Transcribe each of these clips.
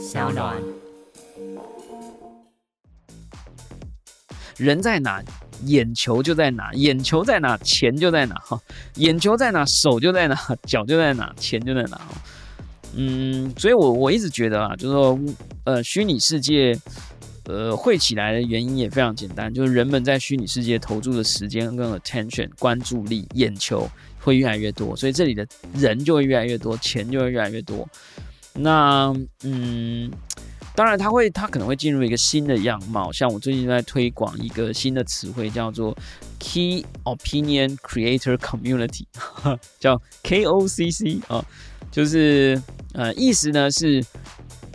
小暖。人在哪，眼球就在哪，眼球在哪，钱就在哪哈，眼球在哪，手就在哪，脚就在哪，钱就在哪。嗯，所以我我一直觉得啊，就是说，呃，虚拟世界，呃，会起来的原因也非常简单，就是人们在虚拟世界投注的时间跟 attention 关注力、眼球会越来越多，所以这里的人就会越来越多，钱就会越来越多。那嗯。当然，他会，他可能会进入一个新的样貌。像我最近在推广一个新的词汇，叫做 Key Opinion Creator Community，叫 KOCC 啊，就是呃，意思呢是。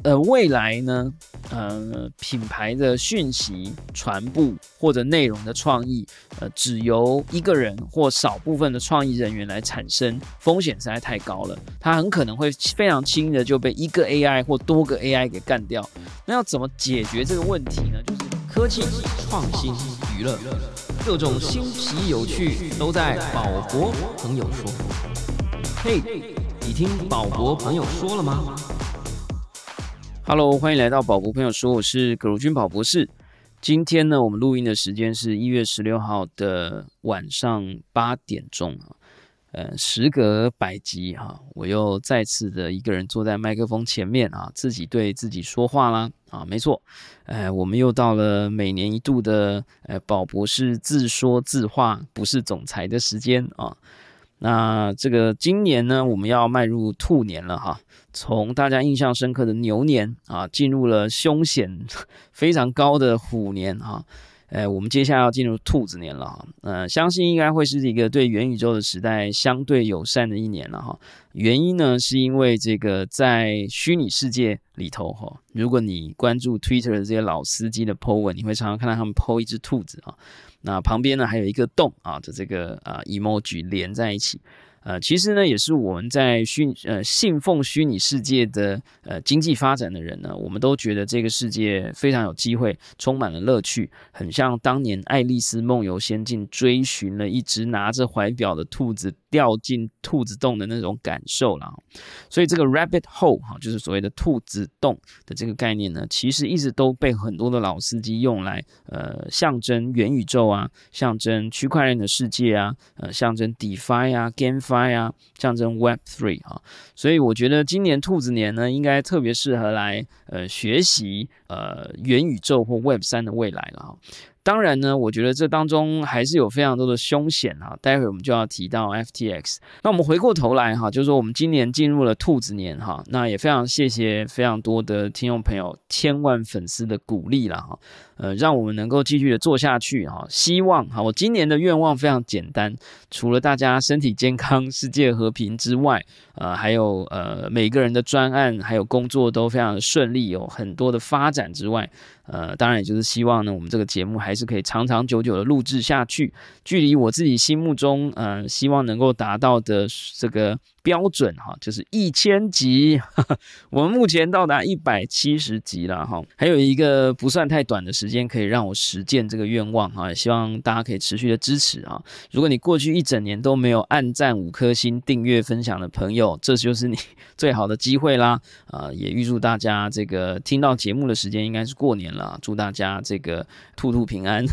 呃，未来呢，呃，品牌的讯息传播或者内容的创意，呃，只由一个人或少部分的创意人员来产生，风险实在太高了。它很可能会非常轻易的就被一个 AI 或多个 AI 给干掉。那要怎么解决这个问题呢？就是科技、创新、娱乐，各种新奇有趣都在宝博朋友说。嘿，你听宝博朋友说了吗？Hello，欢迎来到宝博朋友说，我是葛如君宝博士。今天呢，我们录音的时间是一月十六号的晚上八点钟啊。呃，时隔百集哈，我又再次的一个人坐在麦克风前面啊，自己对自己说话啦啊，没错，呃，我们又到了每年一度的呃宝博士自说自话不是总裁的时间啊。那这个今年呢，我们要迈入兔年了哈。从大家印象深刻的牛年啊，进入了凶险非常高的虎年哈。哎，我们接下来要进入兔子年了哈。呃，相信应该会是一个对元宇宙的时代相对友善的一年了哈。原因呢，是因为这个在虚拟世界里头哈，如果你关注 Twitter 的这些老司机的 po 文，你会常常看到他们 po 一只兔子啊。那旁边呢还有一个洞啊的这个啊 emoji 连在一起。呃，其实呢，也是我们在虚呃信奉虚拟世界的呃经济发展的人呢，我们都觉得这个世界非常有机会，充满了乐趣，很像当年爱丽丝梦游仙境追寻了一只拿着怀表的兔子掉进兔子洞的那种感受了。所以这个 rabbit hole 哈，就是所谓的兔子洞的这个概念呢，其实一直都被很多的老司机用来呃象征元宇宙啊，象征区块链的世界啊，呃象征 DeFi 啊，GameFi。呀，象征 Web Three 哈，所以我觉得今年兔子年呢，应该特别适合来呃学习呃元宇宙或 Web 三的未来了哈。当然呢，我觉得这当中还是有非常多的凶险哈。待会我们就要提到 FTX。那我们回过头来哈，就是说我们今年进入了兔子年哈，那也非常谢谢非常多的听众朋友、千万粉丝的鼓励了哈。呃，让我们能够继续的做下去哈。希望哈，我今年的愿望非常简单，除了大家身体健康、世界和平之外，呃，还有呃每个人的专案还有工作都非常的顺利，有很多的发展之外，呃，当然也就是希望呢，我们这个节目还是可以长长久久的录制下去。距离我自己心目中呃希望能够达到的这个。标准哈，就是一千集，我们目前到达一百七十集了哈，还有一个不算太短的时间可以让我实践这个愿望哈，希望大家可以持续的支持啊。如果你过去一整年都没有按赞五颗星、订阅、分享的朋友，这就是你 最好的机会啦啊！也预祝大家这个听到节目的时间应该是过年了，祝大家这个兔兔平安。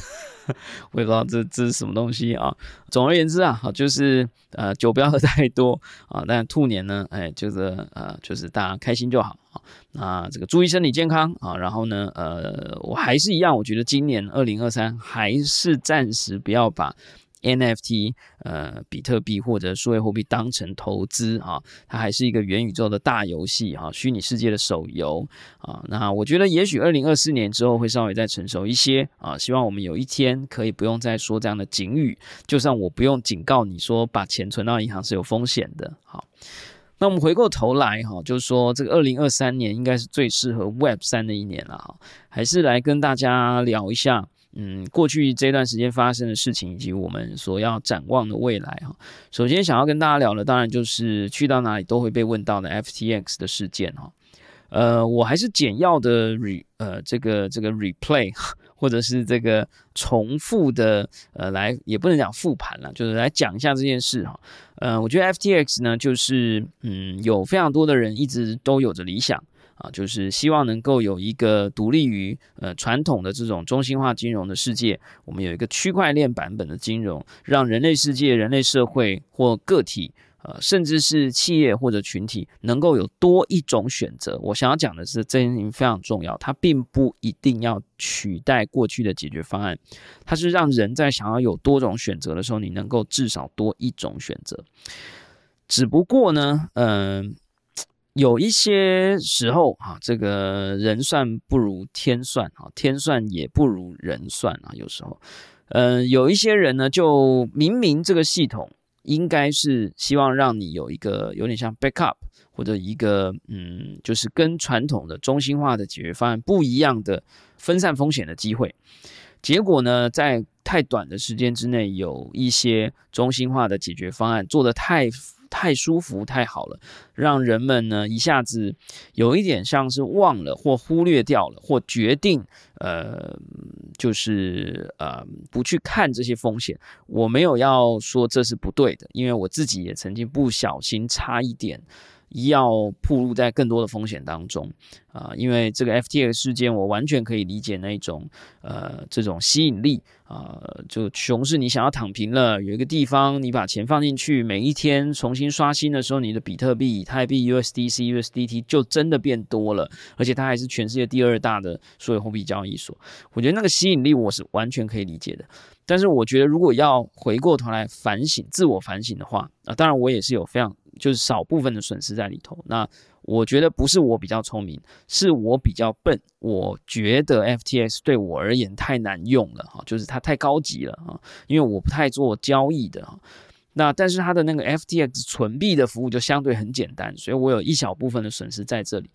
我也不知道这这是什么东西啊。总而言之啊，就是呃酒不要喝太多啊。但兔年呢，哎，就是呃就是大家开心就好啊。那这个注意身体健康啊。然后呢，呃，我还是一样，我觉得今年二零二三还是暂时不要把。NFT，呃，比特币或者数位货币当成投资啊，它还是一个元宇宙的大游戏哈，虚拟世界的手游啊。那我觉得也许二零二四年之后会稍微再成熟一些啊。希望我们有一天可以不用再说这样的警语，就算我不用警告你说把钱存到银行是有风险的。好，那我们回过头来哈，就是说这个二零二三年应该是最适合 Web 三的一年了哈，还是来跟大家聊一下。嗯，过去这段时间发生的事情，以及我们所要展望的未来哈。首先想要跟大家聊的，当然就是去到哪里都会被问到的 FTX 的事件哈。呃，我还是简要的 re 呃这个这个 replay 或者是这个重复的呃来，也不能讲复盘了，就是来讲一下这件事哈。呃，我觉得 FTX 呢，就是嗯有非常多的人一直都有着理想。啊，就是希望能够有一个独立于呃传统的这种中心化金融的世界，我们有一个区块链版本的金融，让人类世界、人类社会或个体。呃，甚至是企业或者群体能够有多一种选择。我想要讲的是，这件事情非常重要。它并不一定要取代过去的解决方案，它是让人在想要有多种选择的时候，你能够至少多一种选择。只不过呢，嗯，有一些时候啊，这个人算不如天算啊，天算也不如人算啊。有时候，嗯，有一些人呢，就明明这个系统。应该是希望让你有一个有点像 backup 或者一个嗯，就是跟传统的中心化的解决方案不一样的分散风险的机会。结果呢，在太短的时间之内，有一些中心化的解决方案做得太。太舒服太好了，让人们呢一下子有一点像是忘了或忽略掉了，或决定呃就是呃不去看这些风险。我没有要说这是不对的，因为我自己也曾经不小心差一点。要暴露在更多的风险当中啊，因为这个 FTX 事件，我完全可以理解那种呃这种吸引力啊，就熊市你想要躺平了，有一个地方你把钱放进去，每一天重新刷新的时候，你的比特币、以太币、USDC、USDT 就真的变多了，而且它还是全世界第二大的所有货币交易所，我觉得那个吸引力我是完全可以理解的。但是我觉得如果要回过头来反省、自我反省的话啊，当然我也是有非常。就是少部分的损失在里头。那我觉得不是我比较聪明，是我比较笨。我觉得 FTX 对我而言太难用了哈，就是它太高级了啊，因为我不太做交易的。那但是它的那个 FTX 存币的服务就相对很简单，所以我有一小部分的损失在这里。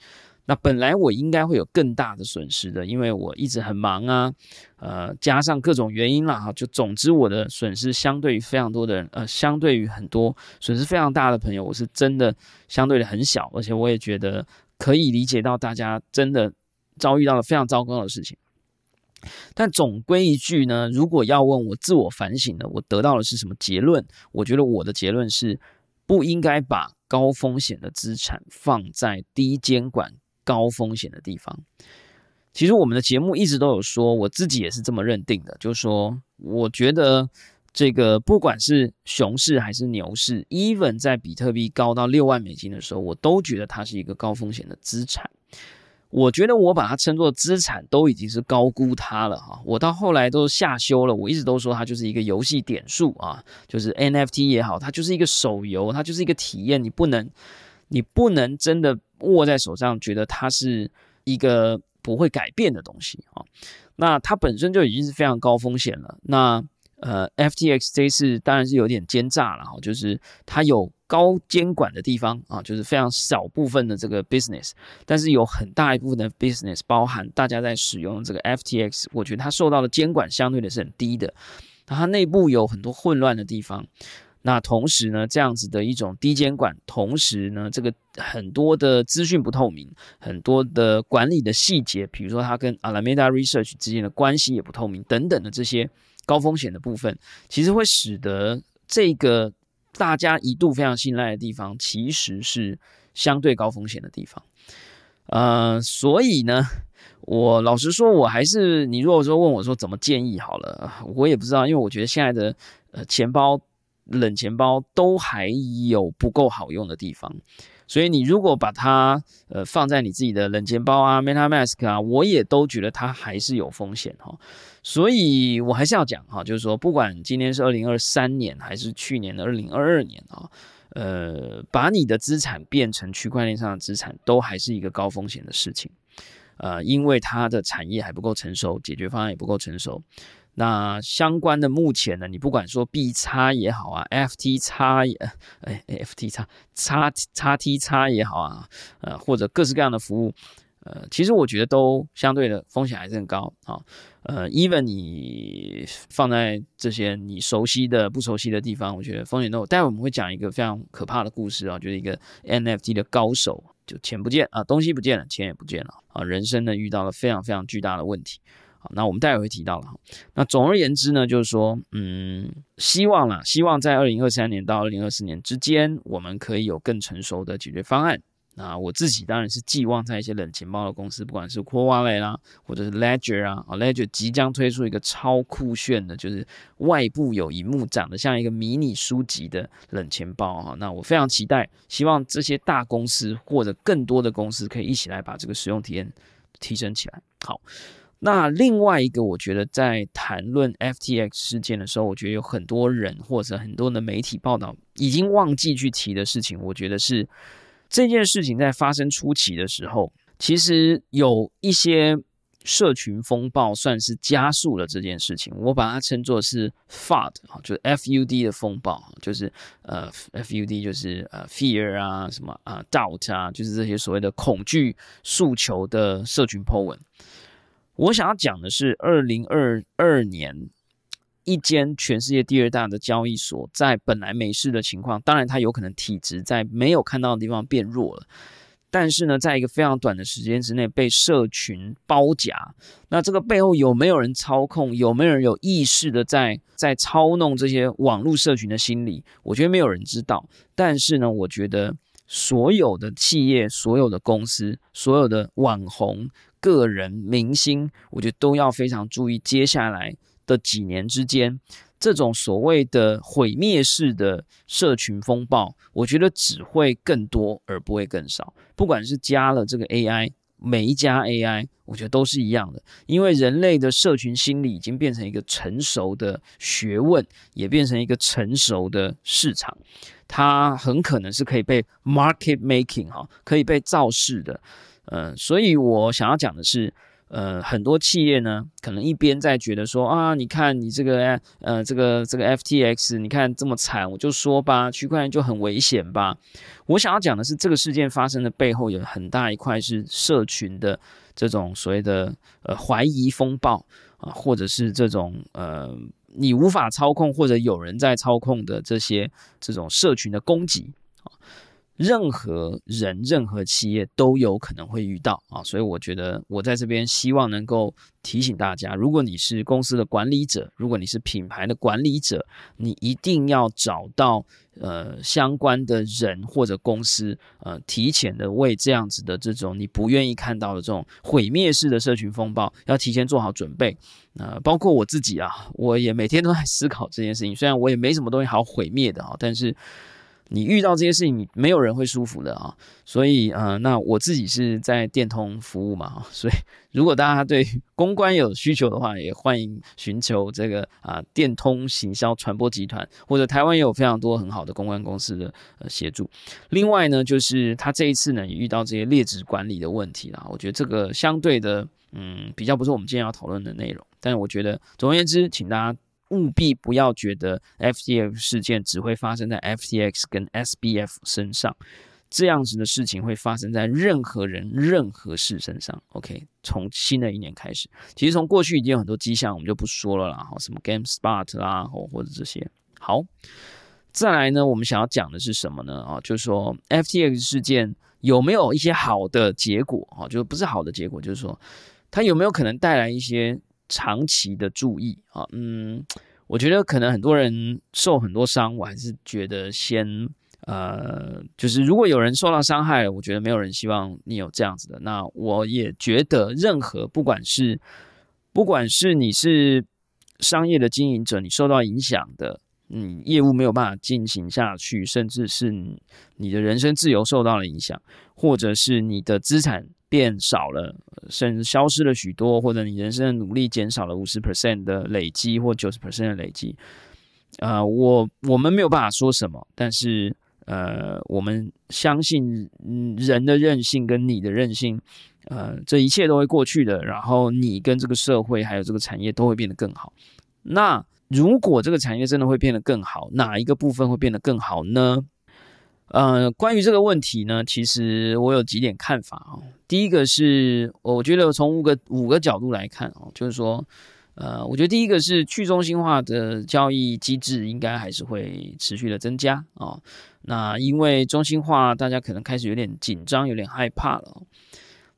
那本来我应该会有更大的损失的，因为我一直很忙啊，呃，加上各种原因啦，哈，就总之我的损失相对于非常多的人，呃，相对于很多损失非常大的朋友，我是真的相对的很小，而且我也觉得可以理解到大家真的遭遇到了非常糟糕的事情。但总归一句呢，如果要问我自我反省的，我得到的是什么结论？我觉得我的结论是不应该把高风险的资产放在低监管。高风险的地方，其实我们的节目一直都有说，我自己也是这么认定的，就是说，我觉得这个不管是熊市还是牛市，even 在比特币高到六万美金的时候，我都觉得它是一个高风险的资产。我觉得我把它称作资产，都已经是高估它了哈。我到后来都下修了，我一直都说它就是一个游戏点数啊，就是 NFT 也好，它就是一个手游，它就是一个体验，你不能，你不能真的。握在手上，觉得它是一个不会改变的东西啊。那它本身就已经是非常高风险了。那呃，FTX 这次当然是有点奸诈了哈，就是它有高监管的地方啊，就是非常少部分的这个 business，但是有很大一部分的 business 包含大家在使用这个 FTX，我觉得它受到的监管相对的是很低的。它内部有很多混乱的地方。那同时呢，这样子的一种低监管，同时呢，这个很多的资讯不透明，很多的管理的细节，比如说它跟 Alameda Research 之间的关系也不透明等等的这些高风险的部分，其实会使得这个大家一度非常信赖的地方，其实是相对高风险的地方。呃，所以呢，我老实说，我还是你如果说问我说怎么建议好了，我也不知道，因为我觉得现在的呃钱包。冷钱包都还有不够好用的地方，所以你如果把它呃放在你自己的冷钱包啊、MetaMask 啊，我也都觉得它还是有风险哈。所以我还是要讲哈，就是说不管今天是二零二三年还是去年的二零二二年啊，呃，把你的资产变成区块链上的资产，都还是一个高风险的事情，呃，因为它的产业还不够成熟，解决方案也不够成熟。那相关的目前呢，你不管说 B 叉也好啊，FT 叉也，哎，FT 叉叉叉 T 叉也好啊，呃，或者各式各样的服务，呃，其实我觉得都相对的风险还是很高啊。呃，even 你放在这些你熟悉的、不熟悉的地方，我觉得风险都。待会我们会讲一个非常可怕的故事啊，就是一个 NFT 的高手，就钱不见啊，东西不见了，钱也不见了啊，人生呢遇到了非常非常巨大的问题。那我们待会会提到了。那总而言之呢，就是说，嗯，希望啦，希望在二零二三年到二零二四年之间，我们可以有更成熟的解决方案。那我自己当然是寄望在一些冷钱包的公司，不管是 c o r a l 啦，或者是 Ledger 啊，啊 Ledger 即将推出一个超酷炫的，就是外部有荧幕，长得像一个迷你书籍的冷钱包哈。那我非常期待，希望这些大公司或者更多的公司可以一起来把这个使用体验提升起来。好，那另外一个，我觉得在谈论 FTX 事件的时候，我觉得有很多人或者很多的媒体报道已经忘记去提的事情，我觉得是。这件事情在发生初期的时候，其实有一些社群风暴，算是加速了这件事情。我把它称作是 FUD 啊，就是 FUD 的风暴，就是呃 FUD 就是呃 fear 啊，什么啊 doubt 啊，就是这些所谓的恐惧诉求的社群 po 文。我想要讲的是，二零二二年。一间全世界第二大的交易所，在本来没事的情况，当然它有可能体质在没有看到的地方变弱了，但是呢，在一个非常短的时间之内被社群包夹，那这个背后有没有人操控？有没有人有意识的在在操弄这些网络社群的心理？我觉得没有人知道。但是呢，我觉得所有的企业、所有的公司、所有的网红、个人、明星，我觉得都要非常注意接下来。的几年之间，这种所谓的毁灭式的社群风暴，我觉得只会更多而不会更少。不管是加了这个 AI，每一家 AI，我觉得都是一样的。因为人类的社群心理已经变成一个成熟的学问，也变成一个成熟的市场，它很可能是可以被 market making 哈，可以被造势的。嗯，所以我想要讲的是。呃，很多企业呢，可能一边在觉得说啊，你看你这个呃，这个这个 FTX，你看这么惨，我就说吧，区块链就很危险吧。我想要讲的是，这个事件发生的背后有很大一块是社群的这种所谓的呃怀疑风暴啊，或者是这种呃你无法操控或者有人在操控的这些这种社群的攻击啊。任何人、任何企业都有可能会遇到啊，所以我觉得我在这边希望能够提醒大家：如果你是公司的管理者，如果你是品牌的管理者，你一定要找到呃相关的人或者公司，呃，提前的为这样子的这种你不愿意看到的这种毁灭式的社群风暴，要提前做好准备。呃，包括我自己啊，我也每天都在思考这件事情。虽然我也没什么东西好毁灭的啊，但是。你遇到这些事情，没有人会舒服的啊，所以呃，那我自己是在电通服务嘛，所以如果大家对公关有需求的话，也欢迎寻求这个啊电通行销传播集团，或者台湾也有非常多很好的公关公司的呃协助。另外呢，就是他这一次呢也遇到这些劣质管理的问题啦，我觉得这个相对的嗯比较不是我们今天要讨论的内容，但是我觉得总而言之，请大家。务必不要觉得 FTX 事件只会发生在 FTX 跟 SBF 身上，这样子的事情会发生在任何人、任何事身上。OK，从新的一年开始，其实从过去已经有很多迹象，我们就不说了啦。好，什么 GameSpot 啦，或或者这些。好，再来呢，我们想要讲的是什么呢？啊，就是说 FTX 事件有没有一些好的结果？啊，就不是好的结果，就是说它有没有可能带来一些。长期的注意啊，嗯，我觉得可能很多人受很多伤，我还是觉得先呃，就是如果有人受到伤害，我觉得没有人希望你有这样子的。那我也觉得，任何不管是不管是你是商业的经营者，你受到影响的，嗯，业务没有办法进行下去，甚至是你的人身自由受到了影响，或者是你的资产。变少了，甚至消失了许多，或者你人生的努力减少了五十 percent 的累积，或九十 percent 的累积。呃，我我们没有办法说什么，但是呃，我们相信人的韧性跟你的韧性，呃，这一切都会过去的。然后你跟这个社会还有这个产业都会变得更好。那如果这个产业真的会变得更好，哪一个部分会变得更好呢？呃，关于这个问题呢，其实我有几点看法啊。第一个是，我觉得从五个五个角度来看啊，就是说，呃，我觉得第一个是去中心化的交易机制应该还是会持续的增加啊。那因为中心化，大家可能开始有点紧张，有点害怕了。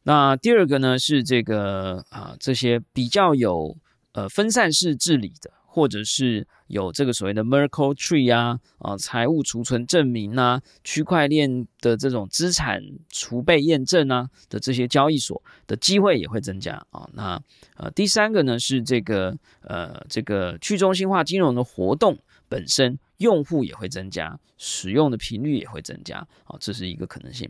那第二个呢是这个啊，这些比较有呃分散式治理的。或者是有这个所谓的 Merkle Tree 啊啊财务储存证明啊，区块链的这种资产储备验证啊的这些交易所的机会也会增加啊。那呃第三个呢是这个呃这个去中心化金融的活动本身用户也会增加，使用的频率也会增加啊，这是一个可能性。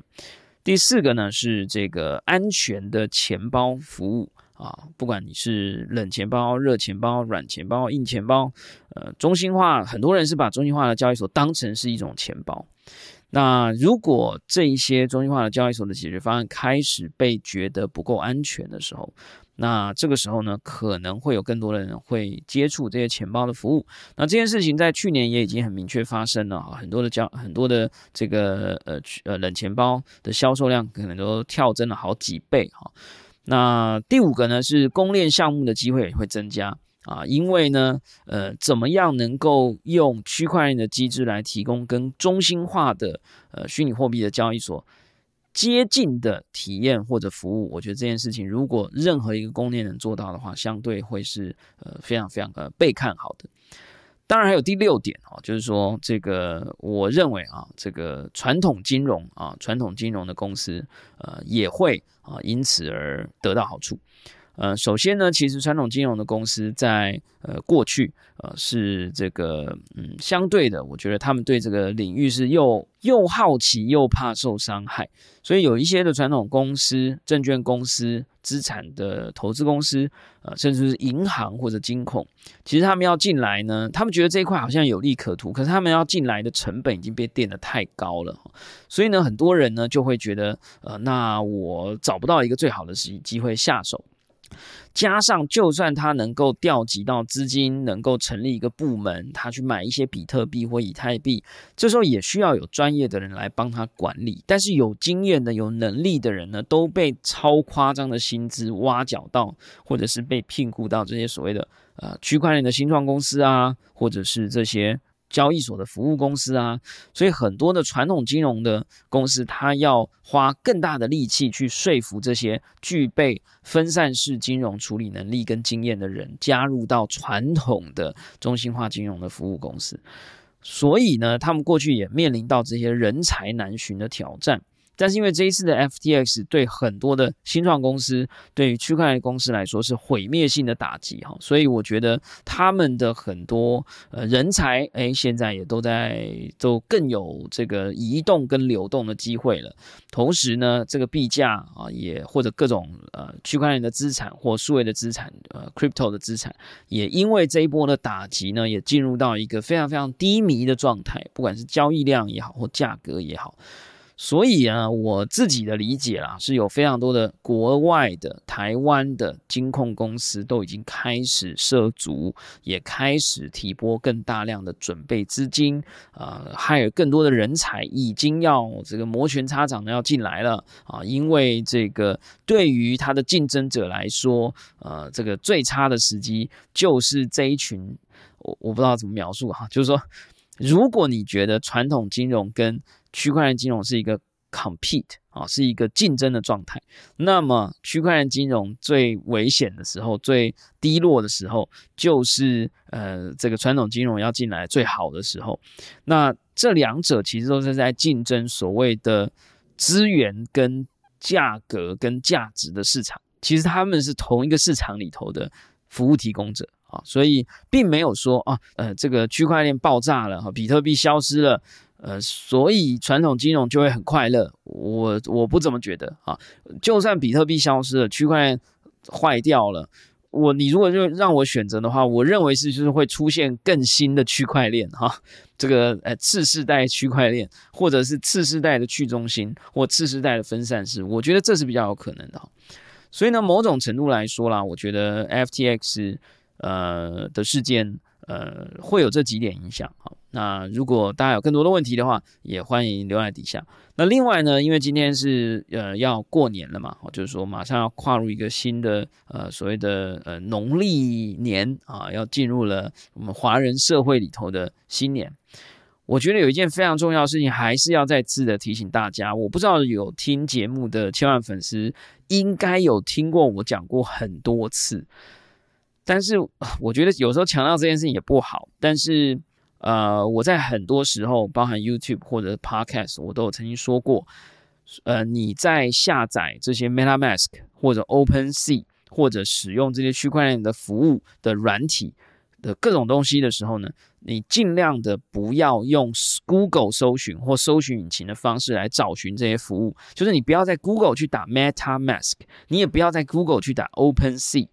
第四个呢是这个安全的钱包服务。啊，不管你是冷钱包、热钱包、软钱包、硬钱包，呃，中心化，很多人是把中心化的交易所当成是一种钱包。那如果这一些中心化的交易所的解决方案开始被觉得不够安全的时候，那这个时候呢，可能会有更多的人会接触这些钱包的服务。那这件事情在去年也已经很明确发生了啊，很多的交很多的这个呃呃冷钱包的销售量可能都跳增了好几倍哈。那第五个呢是公链项目的机会也会增加啊，因为呢，呃，怎么样能够用区块链的机制来提供跟中心化的呃虚拟货币的交易所接近的体验或者服务？我觉得这件事情如果任何一个公链能做到的话，相对会是呃非常非常的被看好的。当然还有第六点啊，就是说这个我认为啊，这个传统金融啊，传统金融的公司呃也会啊因此而得到好处。呃，首先呢，其实传统金融的公司在呃过去呃是这个嗯相对的，我觉得他们对这个领域是又又好奇又怕受伤害，所以有一些的传统公司、证券公司、资产的投资公司，呃，甚至是银行或者金控，其实他们要进来呢，他们觉得这一块好像有利可图，可是他们要进来的成本已经被垫得太高了，所以呢，很多人呢就会觉得，呃，那我找不到一个最好的时机会下手。加上，就算他能够调集到资金，能够成立一个部门，他去买一些比特币或以太币，这时候也需要有专业的人来帮他管理。但是有经验的、有能力的人呢，都被超夸张的薪资挖角到，或者是被聘雇到这些所谓的呃区块链的新创公司啊，或者是这些。交易所的服务公司啊，所以很多的传统金融的公司，它要花更大的力气去说服这些具备分散式金融处理能力跟经验的人，加入到传统的中心化金融的服务公司。所以呢，他们过去也面临到这些人才难寻的挑战。但是因为这一次的 FTX 对很多的新创公司，对于区块链公司来说是毁灭性的打击哈，所以我觉得他们的很多呃人才哎，现在也都在都更有这个移动跟流动的机会了。同时呢，这个币价啊也或者各种呃区块链的资产或数位的资产呃 crypto 的资产，也因为这一波的打击呢，也进入到一个非常非常低迷的状态，不管是交易量也好或价格也好。所以啊，我自己的理解啦，是有非常多的国外的、台湾的金控公司都已经开始涉足，也开始提拨更大量的准备资金，呃，还有更多的人才已经要这个摩拳擦掌的要进来了啊，因为这个对于他的竞争者来说，呃，这个最差的时机就是这一群，我我不知道怎么描述哈，就是说，如果你觉得传统金融跟区块链金融是一个 compete 啊，是一个竞争的状态。那么，区块链金融最危险的时候、最低落的时候，就是呃，这个传统金融要进来最好的时候。那这两者其实都是在竞争所谓的资源、跟价格、跟价值的市场。其实他们是同一个市场里头的服务提供者啊，所以并没有说啊，呃，这个区块链爆炸了，哈，比特币消失了。呃，所以传统金融就会很快乐，我我不怎么觉得啊。就算比特币消失了，区块链坏掉了，我你如果就让我选择的话，我认为是就是会出现更新的区块链哈，这个呃次世代区块链，或者是次世代的去中心或次世代的分散式，我觉得这是比较有可能的。所以呢，某种程度来说啦，我觉得 FTX 呃的事件。呃，会有这几点影响。好，那如果大家有更多的问题的话，也欢迎留在底下。那另外呢，因为今天是呃要过年了嘛，就是说马上要跨入一个新的呃所谓的呃农历年啊，要进入了我们华人社会里头的新年。我觉得有一件非常重要的事情，还是要再次的提醒大家。我不知道有听节目的千万粉丝，应该有听过我讲过很多次。但是我觉得有时候强调这件事情也不好。但是呃，我在很多时候，包含 YouTube 或者 Podcast，我都有曾经说过，呃，你在下载这些 MetaMask 或者 OpenSea 或者使用这些区块链的服务的软体的各种东西的时候呢，你尽量的不要用 Google 搜寻或搜寻引擎的方式来找寻这些服务，就是你不要在 Google 去打 MetaMask，你也不要在 Google 去打 OpenSea。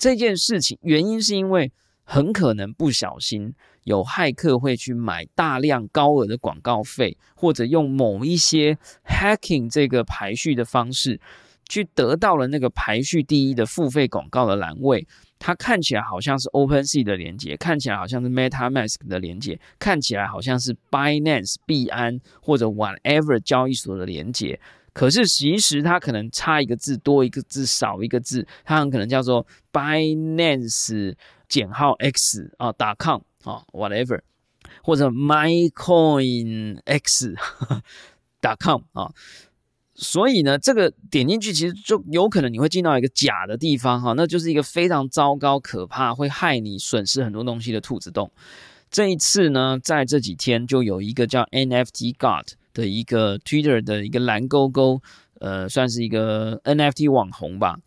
这件事情原因是因为很可能不小心有骇客会去买大量高额的广告费，或者用某一些 hacking 这个排序的方式，去得到了那个排序第一的付费广告的栏位。它看起来好像是 OpenSea 的连接，看起来好像是 MetaMask 的连接，看起来好像是 Binance 币安或者 Whatever 交易所的连接。可是其实它可能差一个字，多一个字，少一个字，它很可能叫做 Binance 减号 X 啊，.com 啊，whatever，或者 MyCoinX.com 啊。所以呢，这个点进去其实就有可能你会进到一个假的地方哈，那就是一个非常糟糕、可怕，会害你损失很多东西的兔子洞。这一次呢，在这几天就有一个叫 NFT God。的一个 Twitter 的一个蓝勾勾，呃，算是一个 NFT 网红吧，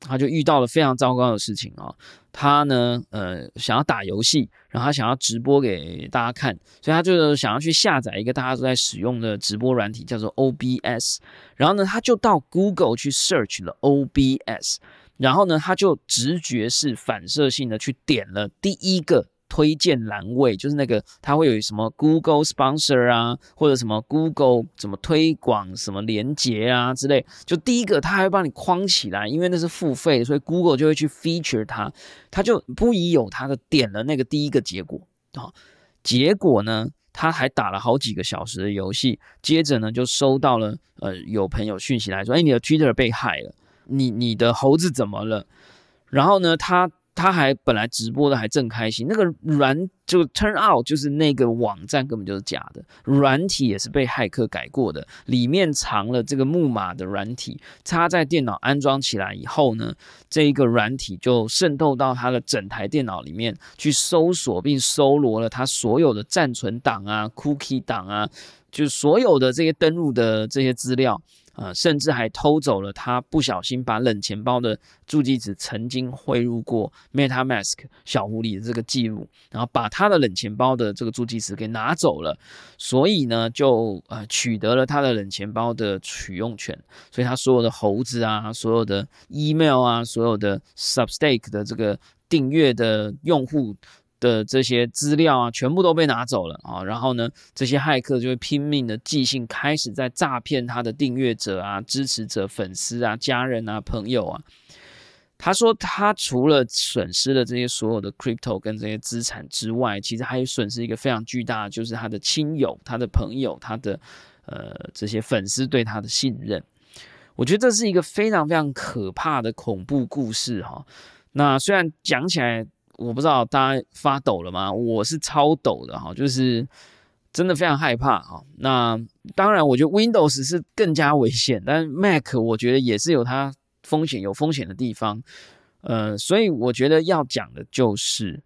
他就遇到了非常糟糕的事情啊。他呢，呃，想要打游戏，然后他想要直播给大家看，所以他就想要去下载一个大家都在使用的直播软体，叫做 OBS。然后呢，他就到 Google 去 search 了 OBS，然后呢，他就直觉式反射性的去点了第一个。推荐栏位就是那个，它会有什么 Google sponsor 啊，或者什么 Google 怎么推广什么连接啊之类。就第一个，它还会帮你框起来，因为那是付费，所以 Google 就会去 feature 它。它就不疑有他的点了那个第一个结果啊。结果呢，他还打了好几个小时的游戏，接着呢就收到了呃有朋友讯息来说，哎，你的 Twitter 被害了，你你的猴子怎么了？然后呢，他。他还本来直播的还正开心，那个软就 turn out 就是那个网站根本就是假的，软体也是被骇客改过的，里面藏了这个木马的软体，插在电脑安装起来以后呢，这一个软体就渗透到他的整台电脑里面去搜索并搜罗了他所有的暂存档啊、cookie 档啊，就所有的这些登录的这些资料。呃，甚至还偷走了他不小心把冷钱包的助记词曾经汇入过 MetaMask 小狐狸的这个记录，然后把他的冷钱包的这个助记词给拿走了，所以呢，就呃取得了他的冷钱包的取用权，所以他所有的猴子啊，所有的 email 啊，所有的 Substack 的这个订阅的用户。的这些资料啊，全部都被拿走了啊！然后呢，这些骇客就会拼命的寄信，开始在诈骗他的订阅者啊、支持者、粉丝啊、家人啊、朋友啊。他说，他除了损失了这些所有的 crypto 跟这些资产之外，其实还损失一个非常巨大的，就是他的亲友、他的朋友、他的呃这些粉丝对他的信任。我觉得这是一个非常非常可怕的恐怖故事哈。那虽然讲起来，我不知道大家发抖了吗？我是超抖的哈，就是真的非常害怕哈。那当然，我觉得 Windows 是更加危险，但 Mac 我觉得也是有它风险有风险的地方。呃，所以我觉得要讲的就是，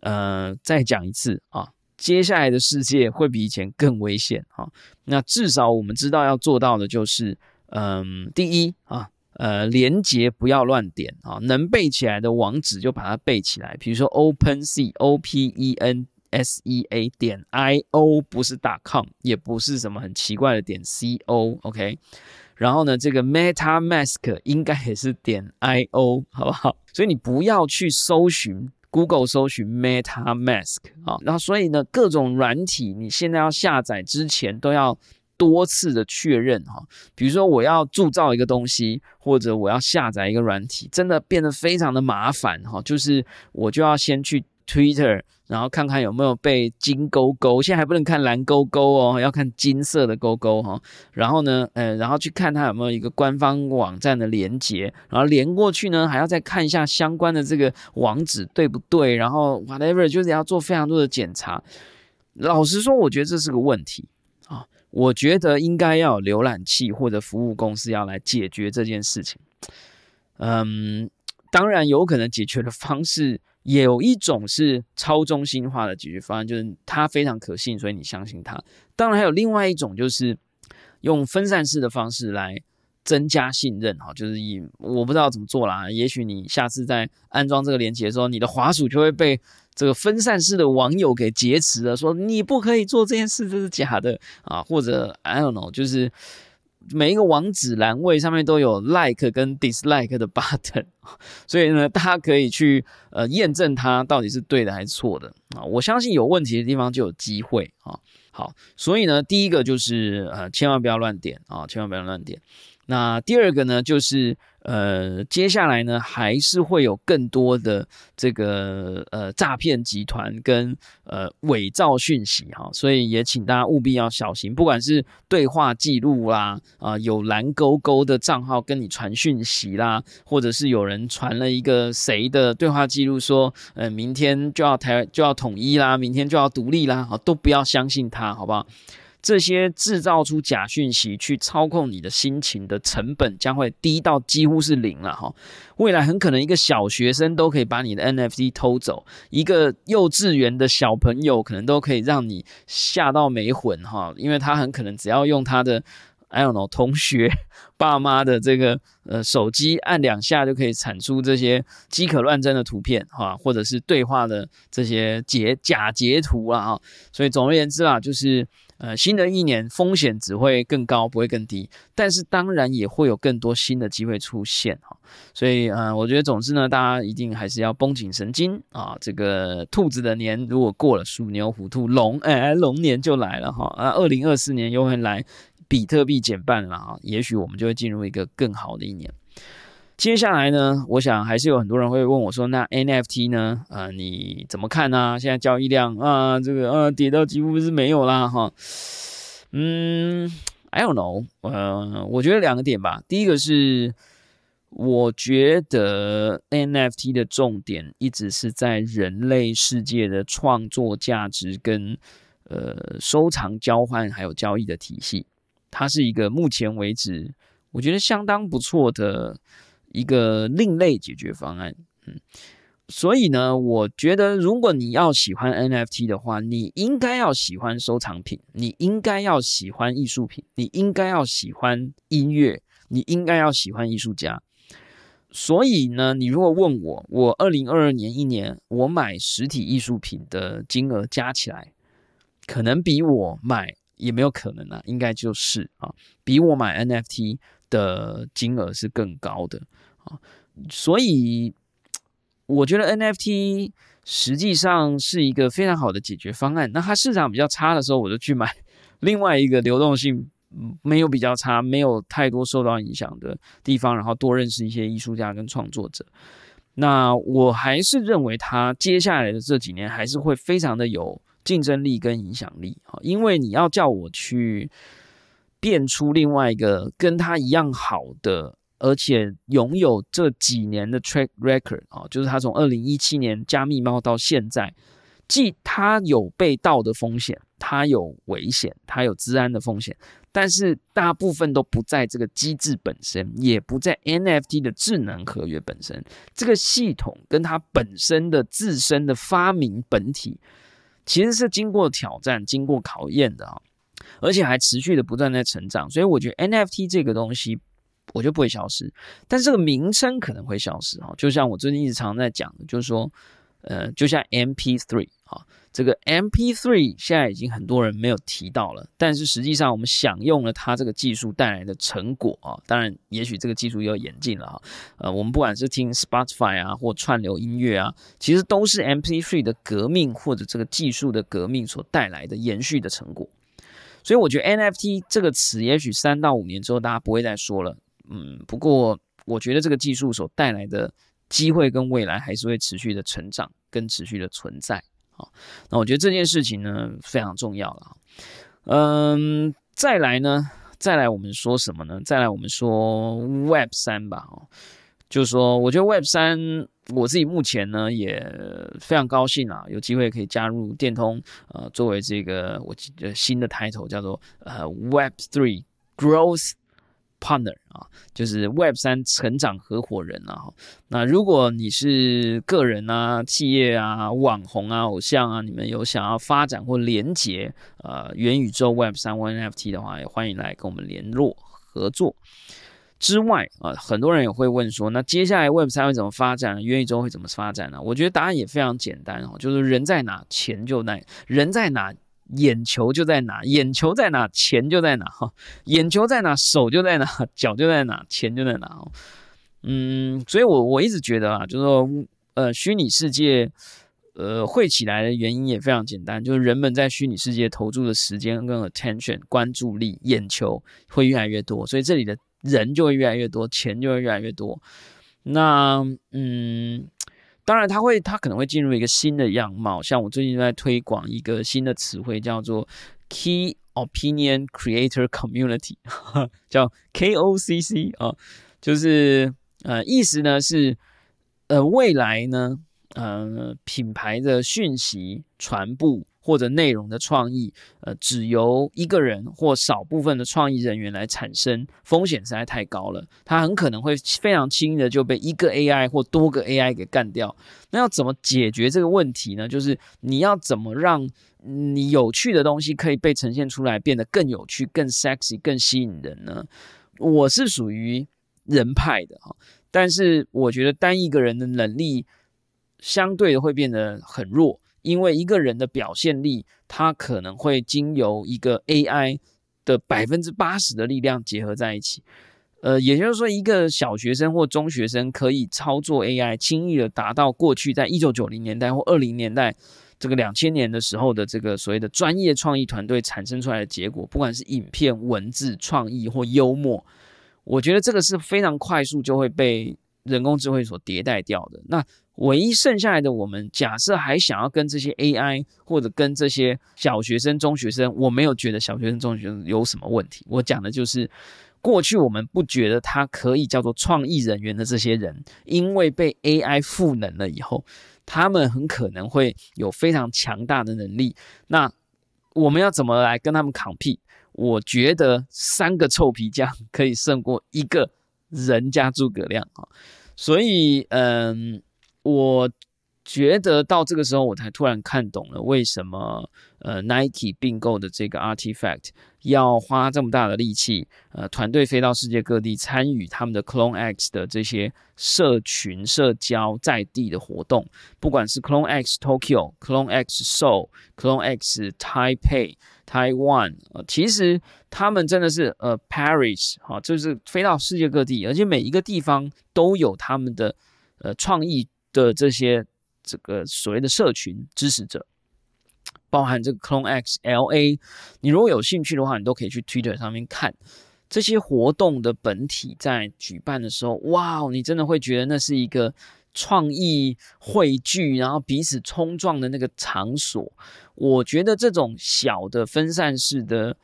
呃，再讲一次啊，接下来的世界会比以前更危险啊。那至少我们知道要做到的就是，嗯，第一啊。呃，连接不要乱点啊，能背起来的网址就把它背起来。比如说，Open Sea O P E N S E A 点 I O 不是 .com，也不是什么很奇怪的点 C O，OK。然后呢，这个 MetaMask 应该也是点 I O，好不好？所以你不要去搜寻 Google 搜寻 MetaMask 啊。然后所以呢，各种软体你现在要下载之前都要。多次的确认哈，比如说我要铸造一个东西，或者我要下载一个软体，真的变得非常的麻烦哈。就是我就要先去 Twitter，然后看看有没有被金勾勾，现在还不能看蓝勾勾哦，要看金色的勾勾哈。然后呢，呃，然后去看它有没有一个官方网站的连接，然后连过去呢，还要再看一下相关的这个网址对不对，然后 whatever，就是要做非常多的检查。老实说，我觉得这是个问题。我觉得应该要浏览器或者服务公司要来解决这件事情。嗯，当然有可能解决的方式，也有一种是超中心化的解决方案，就是它非常可信，所以你相信它。当然还有另外一种，就是用分散式的方式来增加信任，哈，就是以我不知道怎么做啦，也许你下次在安装这个连接的时候，你的滑鼠就会被这个分散式的网友给劫持了，说你不可以做这件事，这是假的啊，或者 I don't know，就是。每一个网址栏位上面都有 like 跟 dislike 的 button，所以呢，大家可以去呃验证它到底是对的还是错的啊。我相信有问题的地方就有机会啊。好，所以呢，第一个就是呃，千万不要乱点啊，千万不要乱点。那第二个呢，就是呃，接下来呢，还是会有更多的这个呃诈骗集团跟呃伪造讯息哈，所以也请大家务必要小心，不管是对话记录啦，啊有蓝勾勾的账号跟你传讯息啦，或者是有人传了一个谁的对话记录说，呃明天就要台就要统一啦，明天就要独立啦，好都不要相信他，好不好？这些制造出假讯息去操控你的心情的成本将会低到几乎是零了哈，未来很可能一个小学生都可以把你的 NFT 偷走，一个幼稚园的小朋友可能都可以让你吓到没魂哈，因为他很可能只要用他的 I don't know 同学爸妈的这个呃手机按两下就可以产出这些饥渴乱真的图片哈，或者是对话的这些截假截图啊哈，所以总而言之啊，就是。呃，新的一年风险只会更高，不会更低。但是当然也会有更多新的机会出现哈。所以，呃，我觉得总之呢，大家一定还是要绷紧神经啊。这个兔子的年如果过了，鼠牛虎兔龙，哎，龙年就来了哈。啊，二零二四年又会来，比特币减半了啊，也许我们就会进入一个更好的一年。接下来呢，我想还是有很多人会问我说：“那 NFT 呢？啊，你怎么看呢？现在交易量啊，这个啊跌到几乎是没有啦，哈。嗯，I don't know，呃，我觉得两个点吧。第一个是，我觉得 NFT 的重点一直是在人类世界的创作价值跟呃收藏交换还有交易的体系，它是一个目前为止我觉得相当不错的。一个另类解决方案，嗯，所以呢，我觉得如果你要喜欢 NFT 的话，你应该要喜欢收藏品，你应该要喜欢艺术品，你应该要喜欢音乐，你应该要喜欢艺术家。所以呢，你如果问我，我二零二二年一年我买实体艺术品的金额加起来，可能比我买也没有可能啊，应该就是啊，比我买 NFT 的金额是更高的啊。所以我觉得 NFT 实际上是一个非常好的解决方案。那它市场比较差的时候，我就去买另外一个流动性没有比较差、没有太多受到影响的地方，然后多认识一些艺术家跟创作者。那我还是认为它接下来的这几年还是会非常的有竞争力跟影响力啊，因为你要叫我去变出另外一个跟他一样好的。而且拥有这几年的 track record 啊，就是他从二零一七年加密猫到现在，既它有被盗的风险，它有危险，它有治安的风险，但是大部分都不在这个机制本身，也不在 NFT 的智能合约本身，这个系统跟它本身的自身的发明本体，其实是经过挑战、经过考验的啊，而且还持续的不断在成长，所以我觉得 NFT 这个东西。我就不会消失，但是这个名称可能会消失哈。就像我最近一直常在讲的，就是说，呃，就像 MP3 哈，这个 MP3 现在已经很多人没有提到了，但是实际上我们享用了它这个技术带来的成果啊。当然，也许这个技术又演进了哈。呃，我们不管是听 Spotify 啊，或串流音乐啊，其实都是 MP3 的革命或者这个技术的革命所带来的延续的成果。所以我觉得 NFT 这个词，也许三到五年之后大家不会再说了。嗯，不过我觉得这个技术所带来的机会跟未来还是会持续的成长跟持续的存在啊。那我觉得这件事情呢非常重要了。嗯，再来呢，再来我们说什么呢？再来我们说 Web 三吧。哦，就是说，我觉得 Web 三我自己目前呢也非常高兴啊，有机会可以加入电通，呃，作为这个我新的 title 叫做呃 Web Three Growth。partner 啊，就是 Web 三成长合伙人啊。那如果你是个人啊、企业啊、网红啊、偶像啊，你们有想要发展或连接呃元宇宙 Web 三 NFT 的话，也欢迎来跟我们联络合作。之外啊，很多人也会问说，那接下来 Web 三会怎么发展？元宇宙会怎么发展呢？我觉得答案也非常简单哦，就是人在哪，钱就在；人在哪，眼球就在哪；眼球在哪，钱就在哪。哈，眼球在哪，手就在哪，脚就在哪，钱就在哪。哦，嗯，所以我我一直觉得啊，就是说，呃，虚拟世界，呃，会起来的原因也非常简单，就是人们在虚拟世界投注的时间跟 attention 关注力、眼球会越来越多，所以这里的。人就会越来越多，钱就会越来越多。那嗯，当然，他会，他可能会进入一个新的样貌。像我最近在推广一个新的词汇，叫做 Key Opinion Creator Community，叫 KOCC 啊，就是呃，意思呢是呃，未来呢，呃，品牌的讯息传播。或者内容的创意，呃，只由一个人或少部分的创意人员来产生，风险实在太高了。它很可能会非常轻易的就被一个 AI 或多个 AI 给干掉。那要怎么解决这个问题呢？就是你要怎么让你有趣的东西可以被呈现出来，变得更有趣、更 sexy、更吸引人呢？我是属于人派的哈，但是我觉得单一个人的能力相对的会变得很弱。因为一个人的表现力，他可能会经由一个 AI 的百分之八十的力量结合在一起，呃，也就是说，一个小学生或中学生可以操作 AI，轻易的达到过去在一九九零年代或二零年代这个两千年的时候的这个所谓的专业创意团队产生出来的结果，不管是影片、文字创意或幽默，我觉得这个是非常快速就会被人工智慧所迭代掉的。那唯一剩下来的我们，假设还想要跟这些 AI 或者跟这些小学生、中学生，我没有觉得小学生、中学生有什么问题。我讲的就是，过去我们不觉得他可以叫做创意人员的这些人，因为被 AI 赋能了以后，他们很可能会有非常强大的能力。那我们要怎么来跟他们抗 P？我觉得三个臭皮匠可以胜过一个人加诸葛亮啊！所以，嗯。我觉得到这个时候，我才突然看懂了为什么呃 Nike 并购的这个 Artifact 要花这么大的力气，呃，团队飞到世界各地参与他们的 Clone X 的这些社群社交在地的活动，不管是 Clone X Tokyo、Clone X Seoul、Clone X Taipei、Taiwan，呃，其实他们真的是呃 Paris 哈，就是飞到世界各地，而且每一个地方都有他们的呃创意。的这些这个所谓的社群支持者，包含这个 Clone X LA，你如果有兴趣的话，你都可以去 Twitter 上面看这些活动的本体在举办的时候，哇，你真的会觉得那是一个创意汇聚，然后彼此冲撞的那个场所。我觉得这种小的分散式的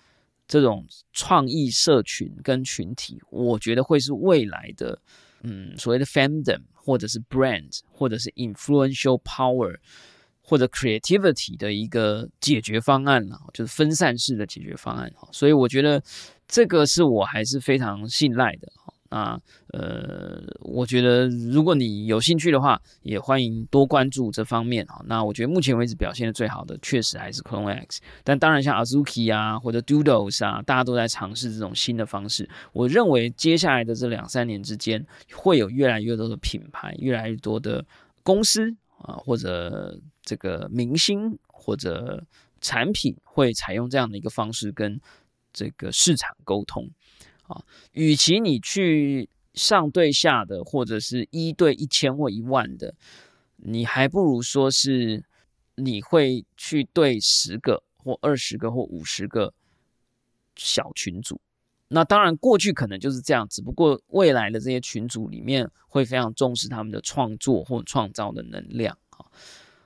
这种创意社群跟群体，我觉得会是未来的，嗯，所谓的 fandom。或者是 brand，或者是 influential power，或者 creativity 的一个解决方案了，就是分散式的解决方案哈。所以我觉得这个是我还是非常信赖的哈。那呃，我觉得如果你有兴趣的话，也欢迎多关注这方面啊。那我觉得目前为止表现的最好的，确实还是 Clone X。但当然，像 Azuki 啊，或者 Doodles 啊，大家都在尝试这种新的方式。我认为接下来的这两三年之间，会有越来越多的品牌，越来越多的公司啊，或者这个明星或者产品，会采用这样的一个方式跟这个市场沟通。啊，与其你去上对下的，或者是一对一千或一万的，你还不如说是你会去对十个或二十个或五十个小群组。那当然，过去可能就是这样，只不过未来的这些群组里面会非常重视他们的创作或创造的能量啊。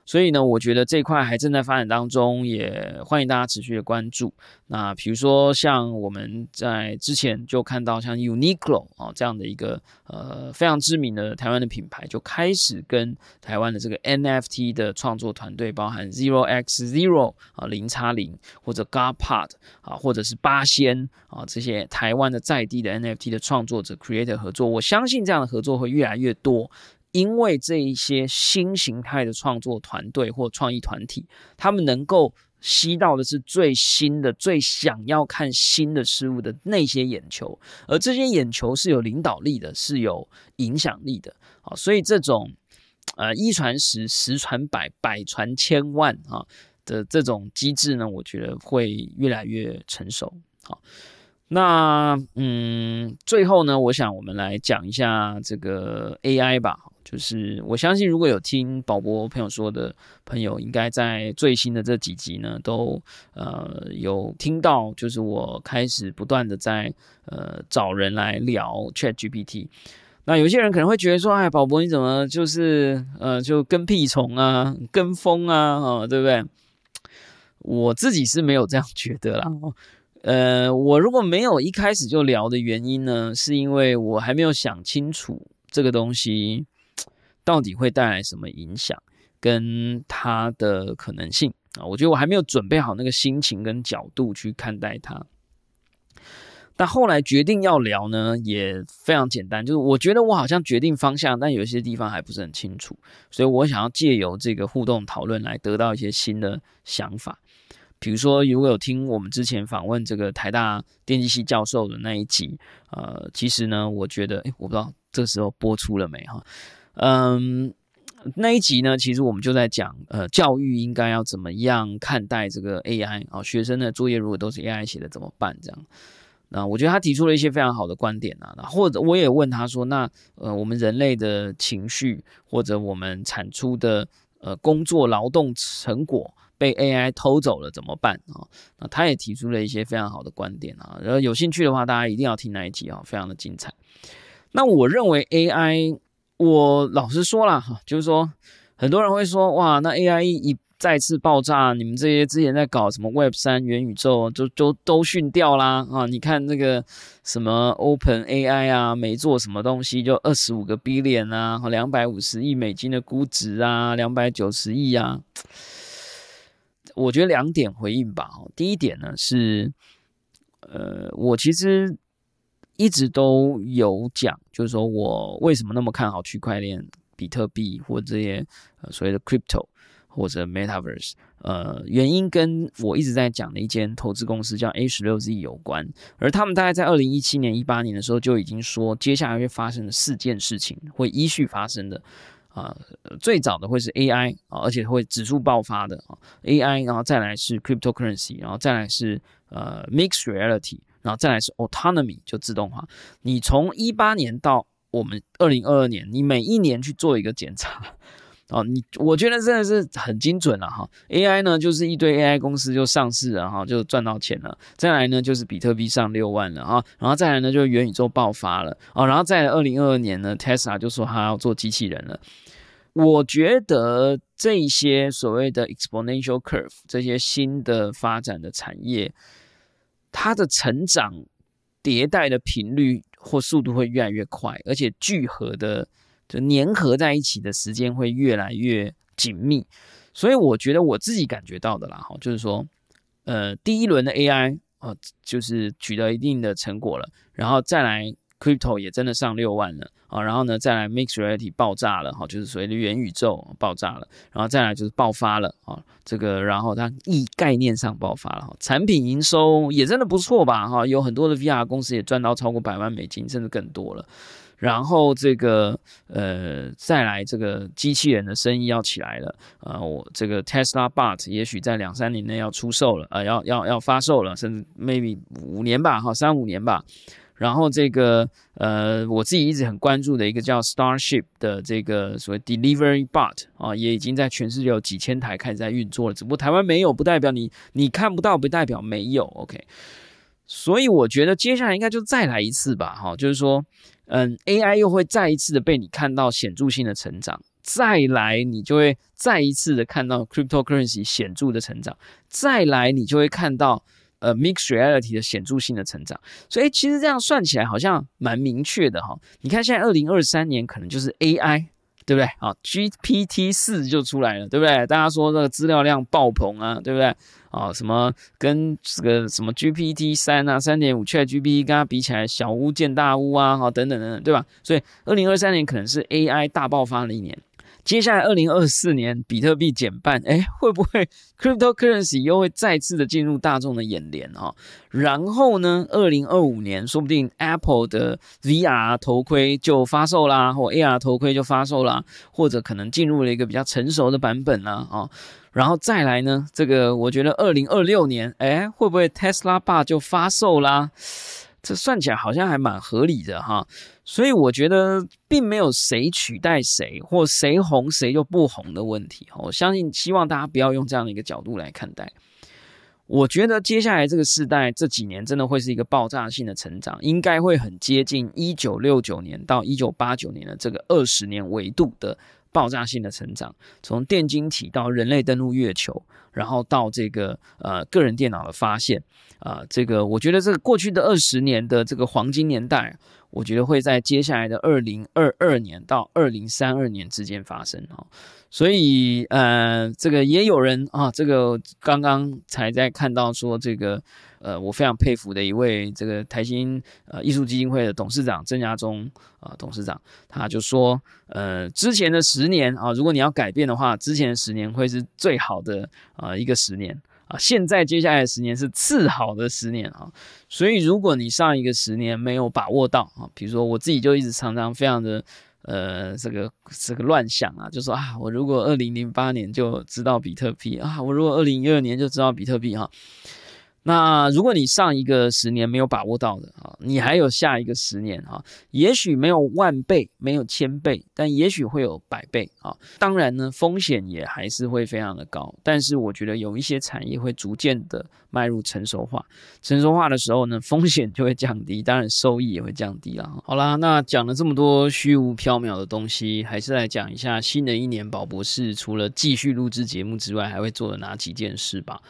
所以呢，我觉得这块还正在发展当中，也欢迎大家持续的关注。那比如说像我们在之前就看到像 Uniqlo 啊这样的一个呃非常知名的台湾的品牌，就开始跟台湾的这个 NFT 的创作团队，包含 Zero X Zero 啊零叉零或者 Garpod 啊或者是八仙啊这些台湾的在地的 NFT 的创作者 Creator 合作，我相信这样的合作会越来越多。因为这一些新形态的创作团队或创意团体，他们能够吸到的是最新的、最想要看新的事物的那些眼球，而这些眼球是有领导力的，是有影响力的啊。所以这种呃一传十、十传百、百传千万啊的这种机制呢，我觉得会越来越成熟。好。那嗯，最后呢，我想我们来讲一下这个 AI 吧。就是我相信，如果有听宝博朋友说的朋友，应该在最新的这几集呢，都呃有听到。就是我开始不断的在呃找人来聊 ChatGPT。那有些人可能会觉得说，哎，宝博你怎么就是呃就跟屁虫啊，跟风啊，哦，对不对？我自己是没有这样觉得啦。呃，我如果没有一开始就聊的原因呢，是因为我还没有想清楚这个东西到底会带来什么影响，跟它的可能性啊。我觉得我还没有准备好那个心情跟角度去看待它。但后来决定要聊呢，也非常简单，就是我觉得我好像决定方向，但有些地方还不是很清楚，所以我想要借由这个互动讨论来得到一些新的想法。比如说，如果有听我们之前访问这个台大电机系教授的那一集，呃，其实呢，我觉得，诶，我不知道这时候播出了没哈，嗯，那一集呢，其实我们就在讲，呃，教育应该要怎么样看待这个 AI 啊，学生的作业如果都是 AI 写的怎么办？这样，那我觉得他提出了一些非常好的观点啊，或者我也问他说，那呃，我们人类的情绪或者我们产出的呃工作劳动成果。被 AI 偷走了怎么办啊？那他也提出了一些非常好的观点啊。然后有兴趣的话，大家一定要听那一集啊，非常的精彩。那我认为 AI，我老实说了哈，就是说很多人会说哇，那 AI 一再次爆炸，你们这些之前在搞什么 Web 三元宇宙，就就都训掉啦啊！你看那个什么 Open AI 啊，没做什么东西就二十五个 B 点啊，两百五十亿美金的估值啊，两百九十亿啊。我觉得两点回应吧。第一点呢是，呃，我其实一直都有讲，就是说我为什么那么看好区块链、比特币或这些所谓的 crypto 或者 metaverse，呃，原因跟我一直在讲的一间投资公司叫 A 十六 Z 有关。而他们大概在二零一七年、一八年的时候就已经说，接下来会发生的四件事情会依序发生的。啊，最早的会是 AI 啊，而且会指数爆发的啊，AI，然后再来是 cryptocurrency，然后再来是呃 mixed reality，然后再来是 autonomy，就自动化。你从一八年到我们二零二二年，你每一年去做一个检查。哦，你我觉得真的是很精准了哈。AI 呢，就是一堆 AI 公司就上市了哈，就赚到钱了。再来呢，就是比特币上六万了啊，然后再来呢，就是元宇宙爆发了哦，然后在二零二二年呢，Tesla 就说他要做机器人了。我觉得这些所谓的 exponential curve 这些新的发展的产业，它的成长迭代的频率或速度会越来越快，而且聚合的。就粘合在一起的时间会越来越紧密，所以我觉得我自己感觉到的啦，哈，就是说，呃，第一轮的 AI 啊，就是取得一定的成果了，然后再来 Crypto 也真的上六万了啊，然后呢，再来 Mixed Reality 爆炸了，哈，就是所谓的元宇宙爆炸了，然后再来就是爆发了啊，这个然后它意概念上爆发了，哈，产品营收也真的不错吧，哈，有很多的 VR 公司也赚到超过百万美金，甚至更多了。然后这个呃，再来这个机器人的生意要起来了啊！我这个 Tesla Bot 也许在两三年内要出售了啊，要要要发售了，甚至 maybe 五年吧，哈，三五年吧。然后这个呃，我自己一直很关注的一个叫 Starship 的这个所谓 Delivery Bot 啊，也已经在全世界有几千台开始在运作了。只不过台湾没有，不代表你你看不到，不代表没有。OK。所以我觉得接下来应该就再来一次吧，哈，就是说，嗯，AI 又会再一次的被你看到显著性的成长，再来你就会再一次的看到 cryptocurrency 显著的成长，再来你就会看到呃 mixed reality 的显著性的成长。所以其实这样算起来好像蛮明确的哈。你看现在二零二三年可能就是 AI。对不对？好，GPT 四就出来了，对不对？大家说这个资料量爆棚啊，对不对？啊，什么跟这个什么 GPT 三啊、三点五 ChatGPT 跟它比起来，小巫见大巫啊，好，等等等等，对吧？所以二零二三年可能是 AI 大爆发的一年。接下来，二零二四年比特币减半，哎，会不会 cryptocurrency 又会再次的进入大众的眼帘啊？然后呢，二零二五年说不定 Apple 的 VR 头盔就发售啦，或 AR 头盔就发售啦，或者可能进入了一个比较成熟的版本啦，啊，然后再来呢，这个我觉得二零二六年，哎，会不会 Tesla 爸就发售啦？这算起来好像还蛮合理的哈，所以我觉得并没有谁取代谁或谁红谁就不红的问题哈。我相信，希望大家不要用这样的一个角度来看待。我觉得接下来这个时代这几年真的会是一个爆炸性的成长，应该会很接近一九六九年到一九八九年的这个二十年维度的爆炸性的成长，从电晶体到人类登陆月球，然后到这个呃个人电脑的发现。啊，这个我觉得这个过去的二十年的这个黄金年代，我觉得会在接下来的二零二二年到二零三二年之间发生哈。所以呃，这个也有人啊，这个刚刚才在看到说这个呃，我非常佩服的一位这个台新呃艺术基金会的董事长郑家忠啊董事长，他就说呃，之前的十年啊，如果你要改变的话，之前的十年会是最好的啊一个十年。啊，现在接下来十年是次好的十年啊，所以如果你上一个十年没有把握到啊，比如说我自己就一直常常非常的呃这个这个乱想啊，就说啊，我如果二零零八年就知道比特币啊，我如果二零一二年就知道比特币哈。那如果你上一个十年没有把握到的啊，你还有下一个十年哈，也许没有万倍，没有千倍，但也许会有百倍啊。当然呢，风险也还是会非常的高。但是我觉得有一些产业会逐渐的迈入成熟化，成熟化的时候呢，风险就会降低，当然收益也会降低了。好啦，那讲了这么多虚无缥缈的东西，还是来讲一下新的一年宝博士除了继续录制节目之外，还会做的哪几件事吧。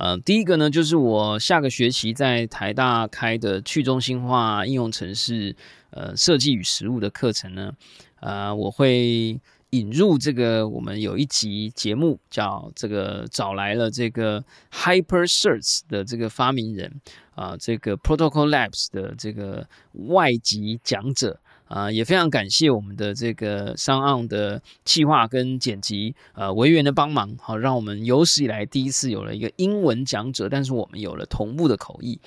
呃，第一个呢，就是我下个学期在台大开的去中心化应用城市呃设计与实务的课程呢，呃，我会引入这个我们有一集节目叫这个找来了这个 Hyper Search 的这个发明人啊，这个 Protocol Labs 的这个外籍讲者。啊，也非常感谢我们的这个商岸的企划跟剪辑，呃，维园的帮忙，好，让我们有史以来第一次有了一个英文讲者，但是我们有了同步的口译。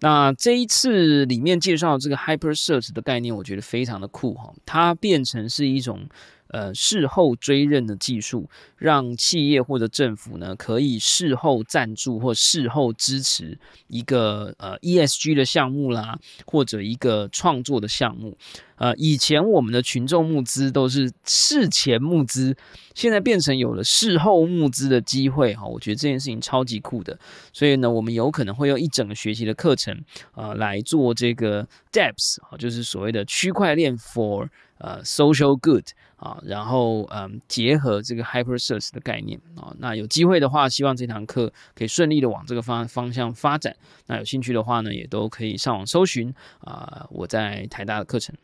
那这一次里面介绍这个 Hyper Search 的概念，我觉得非常的酷哈，它变成是一种。呃，事后追认的技术，让企业或者政府呢，可以事后赞助或事后支持一个呃 ESG 的项目啦，或者一个创作的项目。呃，以前我们的群众募资都是事前募资，现在变成有了事后募资的机会哈。我觉得这件事情超级酷的，所以呢，我们有可能会用一整个学习的课程啊来做这个 Depth 啊，就是所谓的区块链 for 呃 social good。啊，然后嗯，结合这个 hyper search 的概念啊，那有机会的话，希望这堂课可以顺利的往这个方方向发展。那有兴趣的话呢，也都可以上网搜寻啊，我在台大的课程。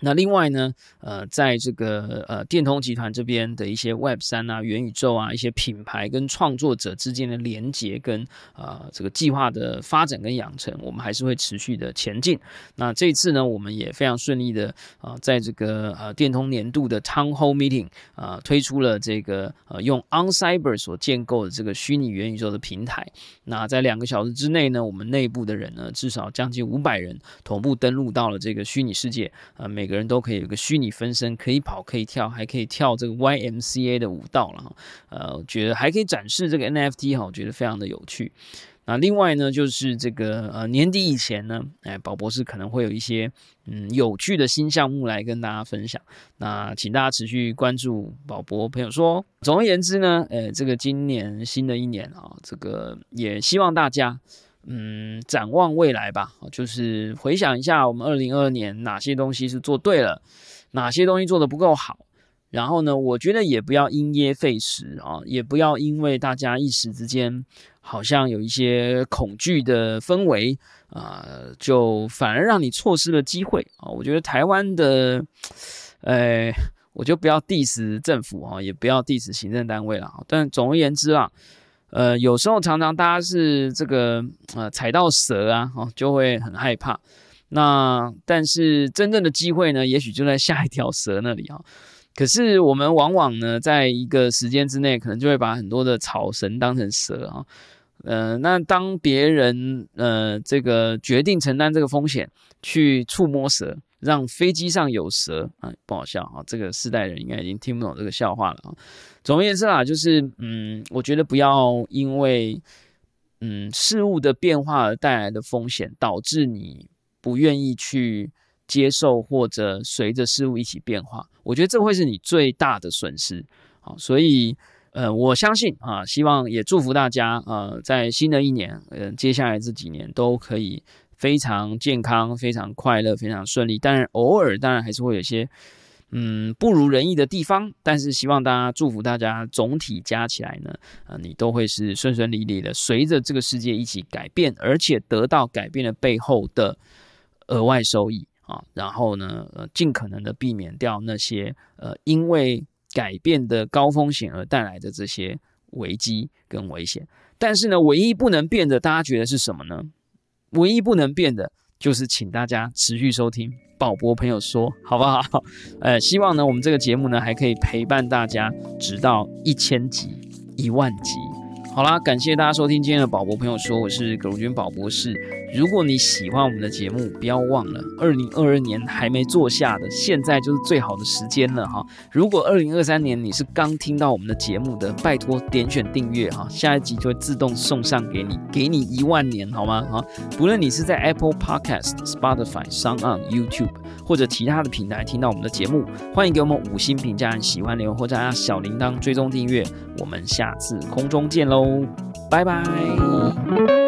那另外呢，呃，在这个呃电通集团这边的一些 Web 三啊、元宇宙啊、一些品牌跟创作者之间的连接跟啊这个计划的发展跟养成，我们还是会持续的前进。那这次呢，我们也非常顺利的啊，在这个呃电通年度的 Town Hall Meeting 啊，推出了这个呃用 OnCyber 所建构的这个虚拟元宇宙的平台。那在两个小时之内呢，我们内部的人呢，至少将近五百人同步登录到了这个虚拟世界啊，每每个人都可以有个虚拟分身，可以跑，可以跳，还可以跳这个 YMCA 的舞蹈了哈。呃，觉得还可以展示这个 NFT 哈，我觉得非常的有趣。那另外呢，就是这个呃年底以前呢，哎，宝博士可能会有一些嗯有趣的新项目来跟大家分享。那请大家持续关注宝博朋友说。总而言之呢，呃，这个今年新的一年啊，这个也希望大家。嗯，展望未来吧，就是回想一下我们二零二二年哪些东西是做对了，哪些东西做的不够好。然后呢，我觉得也不要因噎废食啊，也不要因为大家一时之间好像有一些恐惧的氛围啊，就反而让你错失了机会啊。我觉得台湾的，呃，我就不要 diss 政府啊，也不要 diss 行政单位了。但总而言之啊，呃，有时候常常大家是这个呃踩到蛇啊，哦，就会很害怕。那但是真正的机会呢，也许就在下一条蛇那里啊。可是我们往往呢，在一个时间之内，可能就会把很多的草绳当成蛇啊。呃，那当别人呃这个决定承担这个风险去触摸蛇，让飞机上有蛇啊，不好笑啊。这个世代人应该已经听不懂这个笑话了啊。总而言之啊，就是嗯，我觉得不要因为嗯事物的变化而带来的风险，导致你不愿意去。接受或者随着事物一起变化，我觉得这会是你最大的损失。好，所以呃，我相信啊，希望也祝福大家呃，在新的一年，呃，接下来这几年都可以非常健康、非常快乐、非常顺利。当然，偶尔当然还是会有些嗯不如人意的地方，但是希望大家祝福大家，总体加起来呢，啊，你都会是顺顺利利的，随着这个世界一起改变，而且得到改变的背后的额外收益。啊，然后呢，呃，尽可能的避免掉那些呃，因为改变的高风险而带来的这些危机跟危险。但是呢，唯一不能变的，大家觉得是什么呢？唯一不能变的，就是请大家持续收听宝博朋友说，好不好？呃，希望呢，我们这个节目呢，还可以陪伴大家直到一千集、一万集。好啦，感谢大家收听今天的宝博朋友说，我是葛如君宝博士。如果你喜欢我们的节目，不要忘了，二零二二年还没做下的，现在就是最好的时间了哈。如果二零二三年你是刚听到我们的节目的，拜托点选订阅哈，下一集就会自动送上给你，给你一万年好吗？哈，不论你是在 Apple Podcast、Spotify、s o n YouTube 或者其他的平台听到我们的节目，欢迎给我们五星评价、喜欢留言或者按小铃铛追踪订阅。我们下次空中见喽！拜拜。